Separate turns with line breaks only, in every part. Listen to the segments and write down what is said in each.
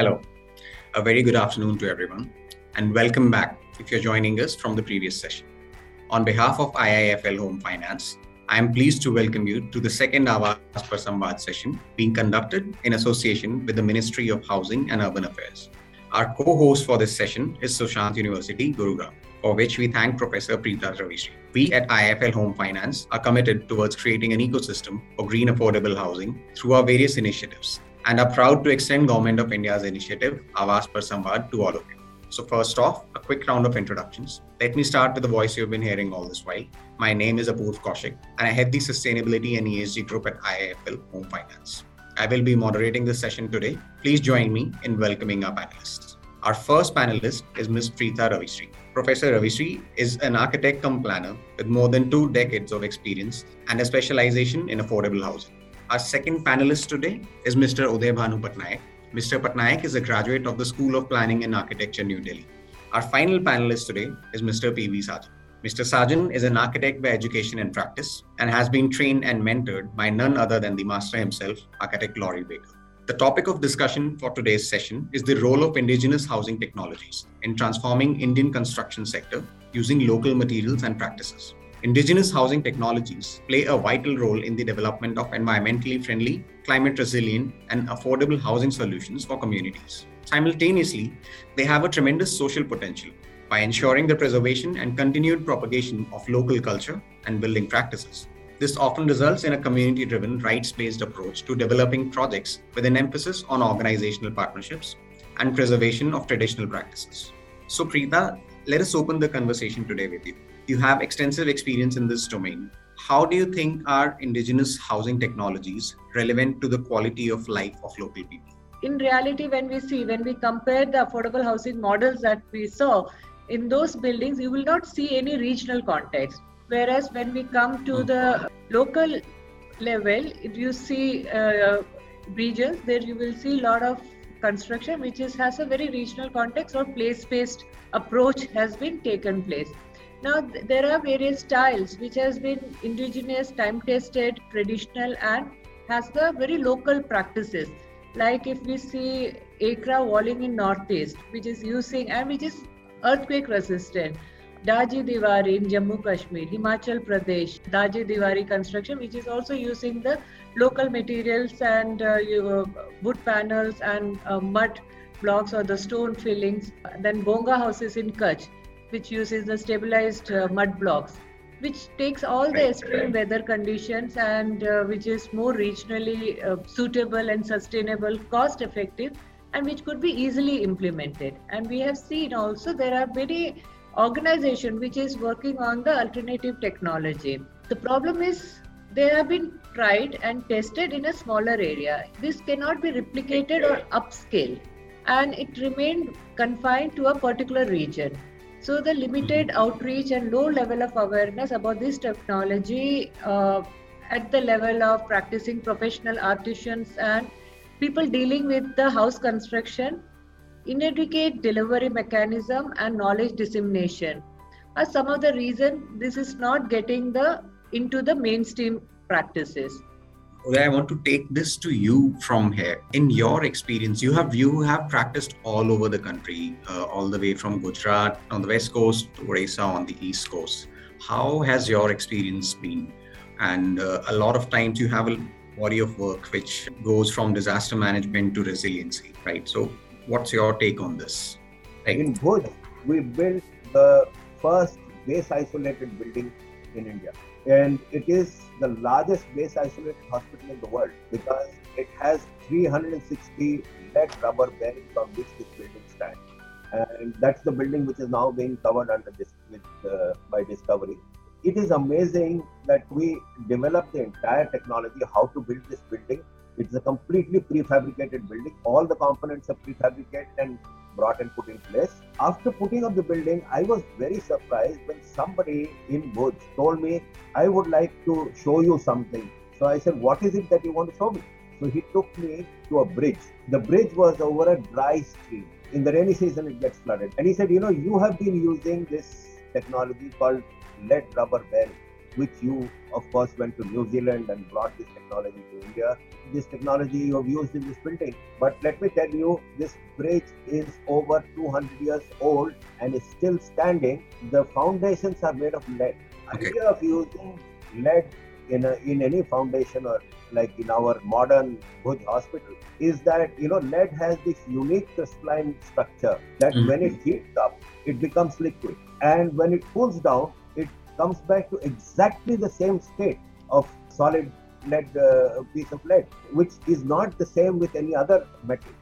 Hello. A very good afternoon to everyone, and welcome back if you're joining us from the previous session. On behalf of IIFL Home Finance, I am pleased to welcome you to the second Awas Par Samvad session being conducted in association with the Ministry of Housing and Urban Affairs. Our co-host for this session is Sushant University, Gurugram, for which we thank Professor Preetha Ravishri. We at IIFL Home Finance are committed towards creating an ecosystem for green affordable housing through our various initiatives and are proud to extend Government of India's initiative Awas Par Samvad to all of you. So first off, a quick round of introductions. Let me start with the voice you've been hearing all this while. My name is Apurv Kaushik, and I head the Sustainability and ESG group at IIFL Home Finance. I will be moderating this session today. Please join me in welcoming our panelists. Our first panelist is Ms. Preetha Ravishri. Professor Ravishri is an architect cum planner with more than two decades of experience and a specialization in affordable housing. Our second panelist today is Mr. Uday Bhanu Patnaik. Mr. Patnaik is a graduate of the School of Planning and Architecture, New Delhi. Our final panelist today is Mr. P.V. Sajan. Mr. Sajan is an architect by education and practice and has been trained and mentored by none other than the master himself, architect Laurie Baker. The topic of discussion for today's session is the role of indigenous housing technologies in transforming Indian construction sector using local materials and practices. Indigenous housing technologies play a vital role in the development of environmentally friendly, climate resilient, and affordable housing solutions for communities. Simultaneously, they have a tremendous social potential by ensuring the preservation and continued propagation of local culture and building practices. This often results in a community driven, rights based approach to developing projects with an emphasis on organizational partnerships and preservation of traditional practices. So, Preetha, let us open the conversation today with you you have extensive experience in this domain. How do you think are indigenous housing technologies relevant to the quality of life of local people?
In reality, when we see, when we compare the affordable housing models that we saw in those buildings, you will not see any regional context. Whereas when we come to the local level, if you see uh, regions, there you will see a lot of construction which is, has a very regional context or place-based approach has been taken place now, there are various styles which has been indigenous, time-tested, traditional, and has the very local practices. Like if we see Ekra walling in Northeast, which is using and which is earthquake resistant. Dhajji Dewari in Jammu Kashmir, Himachal Pradesh, Dhajji Dewari construction, which is also using the local materials and uh, wood panels and uh, mud blocks or the stone fillings. Then Bhunga houses in Kutch, which uses the stabilized uh, mud blocks, which takes all the extreme weather conditions and uh, which is more regionally uh, suitable and sustainable, cost effective, and which could be easily implemented. And we have seen also there are many organization which is working on the alternative technology. The problem is they have been tried and tested in a smaller area. This cannot be replicated or upscaled, and it remained confined to a particular region. So the limited mm-hmm. outreach and low level of awareness about this technology uh, at the level of practicing professional artisans and people dealing with the house construction, inadequate delivery mechanism and knowledge dissemination are some of the reason this is not getting the into the mainstream practices.
I want to take this to you from here. In your experience, you have you have practiced all over the country, uh, all the way from Gujarat on the west coast to Odisha on the east coast. How has your experience been? And uh, a lot of times you have a body of work which goes from disaster management to resiliency, right? So, what's your take on this?
Right. In Bhuj, we built the first base isolated building in India and it is the largest base isolated hospital in the world because it has 360 lead rubber bearings on which this building stands. And that's the building which is now being covered under this with, uh, by Discovery. It is amazing that we developed the entire technology how to build this building. It's a completely prefabricated building. All the components are prefabricated and brought and put in place. After putting up the building, I was very surprised when somebody in Bhuj told me, I would like to show you something. So I said, What is it that you want to show me? So he took me to a bridge. The bridge was over a dry stream. In the rainy season, it gets flooded. And he said, You know, you have been using this technology called lead rubber bearing. Which you, of course, went to New Zealand and brought this technology to India. This technology you have used in this building. But let me tell you, this bridge is over 200 years old and is still standing. The foundations are made of lead. Okay. Idea of using lead in, a, in any foundation or like in our modern Bhuj hospital is that you know lead has this unique crystalline structure that mm-hmm. when it heats up it becomes liquid and when it cools down comes back to exactly the same state of solid lead uh, piece of lead which is not the same with any other metal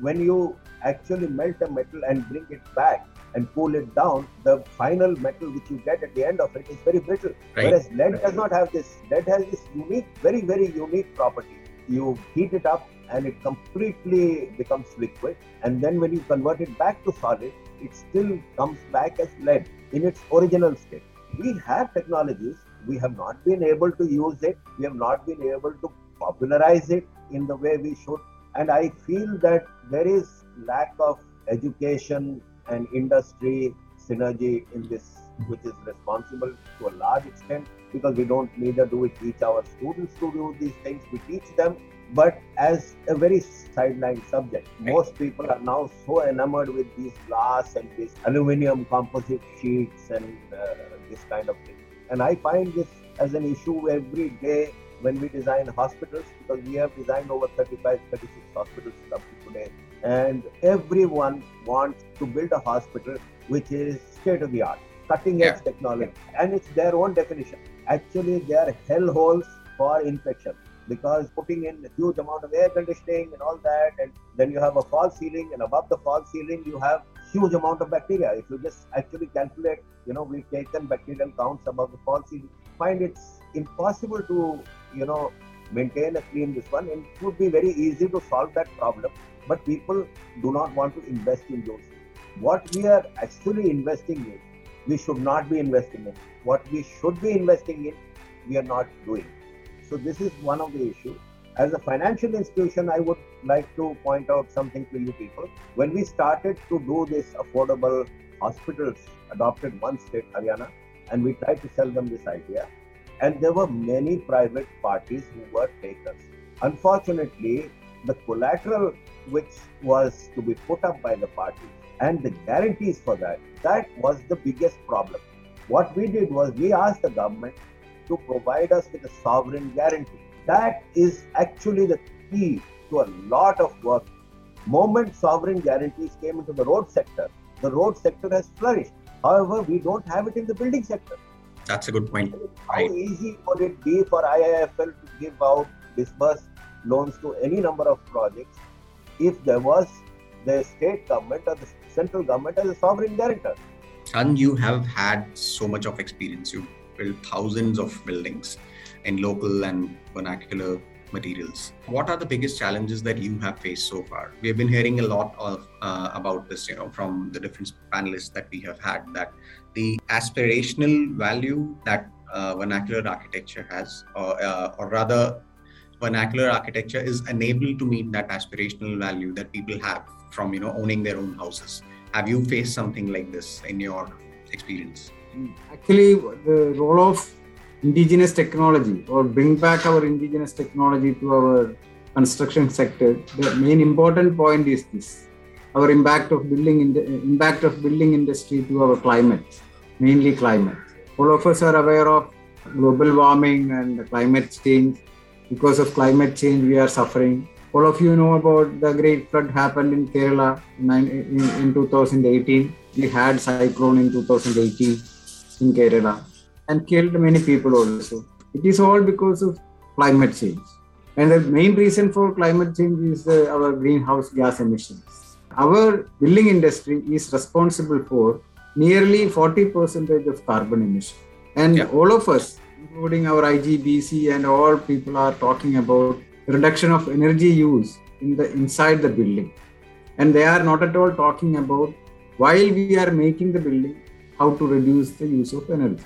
when you actually melt a metal and bring it back and cool it down, the final metal which you get at the end of it is very brittle. Right. Whereas lead does not have this. Lead has this unique, very, very unique property. You heat it up and it completely becomes liquid. And then when you convert it back to solid, it still comes back as lead in its original state. We have technologies, we have not been able to use it, we have not been able to popularize it in the way we should. And I feel that there is lack of education and industry synergy in this, which is responsible to a large extent because we don't neither do we teach our students to do these things, we teach them, but as a very sideline subject. Most people are now so enamored with these glass and these aluminum composite sheets and uh, this kind of thing. And I find this as an issue every day when we design hospitals because we have designed over 35, 36 hospitals up to today and everyone wants to build a hospital which is state of the art, cutting edge yeah. technology, and it's their own definition. Actually, they are hellholes for infection because putting in a huge amount of air conditioning and all that, and then you have a false ceiling, and above the false ceiling, you have huge amount of bacteria. If you just actually calculate, you know, we've taken bacterial counts above the ceiling, find it's impossible to, you know, maintain a clean this one, and it would be very easy to solve that problem but people do not want to invest in those. What we are actually investing in, we should not be investing in. What we should be investing in, we are not doing. So this is one of the issues. As a financial institution, I would like to point out something to you people. When we started to do this affordable hospitals, adopted one state, Haryana, and we tried to sell them this idea, and there were many private parties who were takers. Unfortunately, the collateral which was to be put up by the party and the guarantees for that, that was the biggest problem. What we did was we asked the government to provide us with a sovereign guarantee. That is actually the key to a lot of work. Moment sovereign guarantees came into the road sector, the road sector has flourished. However, we don't have it in the building sector.
That's a good point.
How right. easy would it be for IIFL to give out, disburse loans to any number of projects if there was the state government or the central government as a sovereign guarantor.
And you have had so much of experience. You've built thousands of buildings in local and vernacular materials. What are the biggest challenges that you have faced so far? We have been hearing a lot of uh, about this, you know, from the different panelists that we have had. That the aspirational value that uh, vernacular architecture has, or, uh, or rather, vernacular architecture is unable to meet that aspirational value that people have from you know owning their own houses have you faced something like this in your experience
actually the role of indigenous technology or bring back our indigenous technology to our construction sector the main important point is this. Our impact of building in the impact of building industry to our climate mainly climate. All of us are aware of global warming and the climate change. Because of climate change we are suffering. All of you know about the great flood happened in kerala in, in 2018 we had cyclone in 2018 in kerala and killed many people also it is all because of climate change and the main reason for climate change is uh, our greenhouse gas emissions our building industry is responsible for nearly 40 percentage of carbon emission and yeah. all of us including our IGBC and all people are talking about reduction of energy use in the inside the building. And they are not at all talking about while we are making the building, how to reduce the use of energy.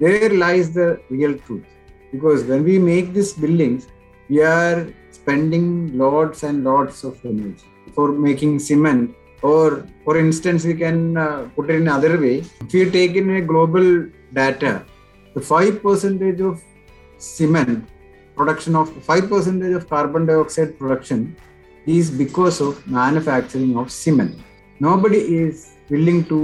There lies the real truth. Because when we make these buildings, we are spending lots and lots of energy for making cement. Or, for instance, we can uh, put it in another way. If you take in a global data, the 5 percentage of cement production of 5 percentage of carbon dioxide production is because of manufacturing of cement. Nobody is willing to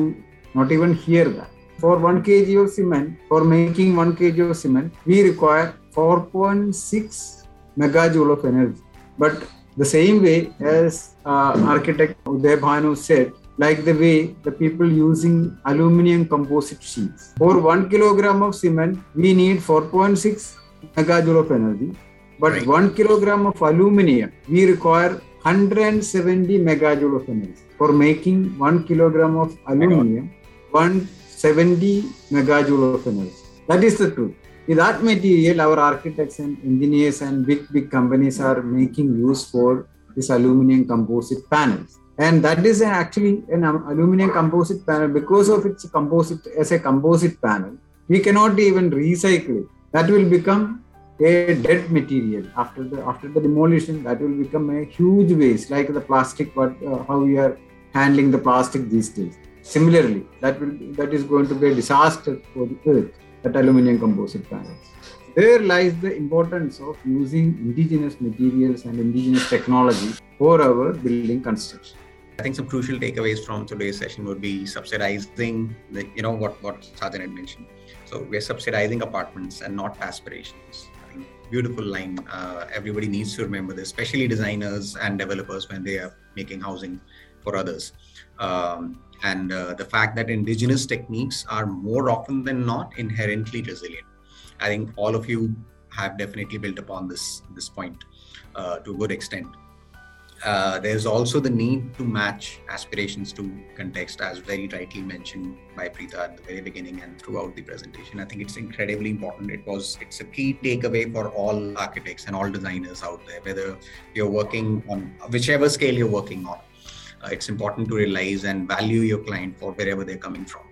not even hear that. For 1 kg of cement, for making 1 kg of cement, we require 4.6 megajoule of energy. But the same way as uh, architect Uday Bhanu said, like the way the people using aluminium composite sheets. For 1 kilogram of cement, we need 4.6 megajoule of energy. But
right.
1 kilogram of aluminium, we require 170 megajoule of energy. For making 1 kilogram of aluminium, 1 70 megajoule of energy. That is the truth. With that material, our architects and engineers and big, big companies are making use for this aluminum composite panels. And that is actually an aluminum composite panel because of its composite as a composite panel. We cannot even recycle it. That will become a dead material after the after the demolition. That will become a huge waste, like the plastic. But uh, how we are handling the plastic these days Similarly, that will that is going to be a disaster for the earth. That aluminum composite panels. There lies the importance of using indigenous materials and indigenous technology for our building construction.
I think some crucial takeaways from today's session would be subsidizing the, you know, what, what Sajan had mentioned. So we're subsidizing apartments and not aspirations. I think beautiful line. Uh, everybody needs to remember this, especially designers and developers when they are making housing for others. Um, and uh, the fact that indigenous techniques are more often than not inherently resilient. I think all of you have definitely built upon this this point uh, to a good extent uh, there's also the need to match aspirations to context, as very rightly mentioned by Preetha at the very beginning and throughout the presentation. I think it's incredibly important. It was it's a key takeaway for all architects and all designers out there, whether you're working on whichever scale you're working on. Uh, it's important to realize and value your client for wherever they're coming from,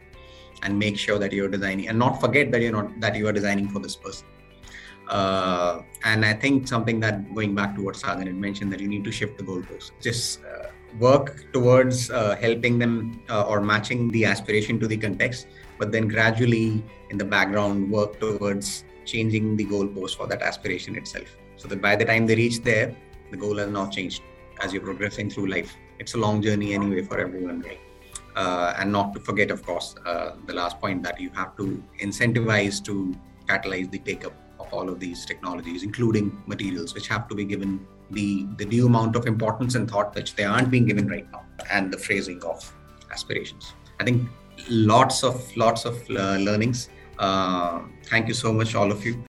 and make sure that you're designing and not forget that you're not that you are designing for this person. Uh, and I think something that going back to what Sajan had mentioned that you need to shift the goalposts. Just uh, work towards uh, helping them uh, or matching the aspiration to the context, but then gradually in the background work towards changing the goalpost for that aspiration itself. So that by the time they reach there, the goal has not changed as you're progressing through life. It's a long journey anyway for everyone, right? Uh, and not to forget, of course, uh, the last point that you have to incentivize to catalyze the take up of all of these technologies, including materials, which have to be given the, the due amount of importance and thought which they aren't being given right now, and the phrasing of aspirations. I think lots of lots of uh, learnings. Uh, thank you so much, all of you.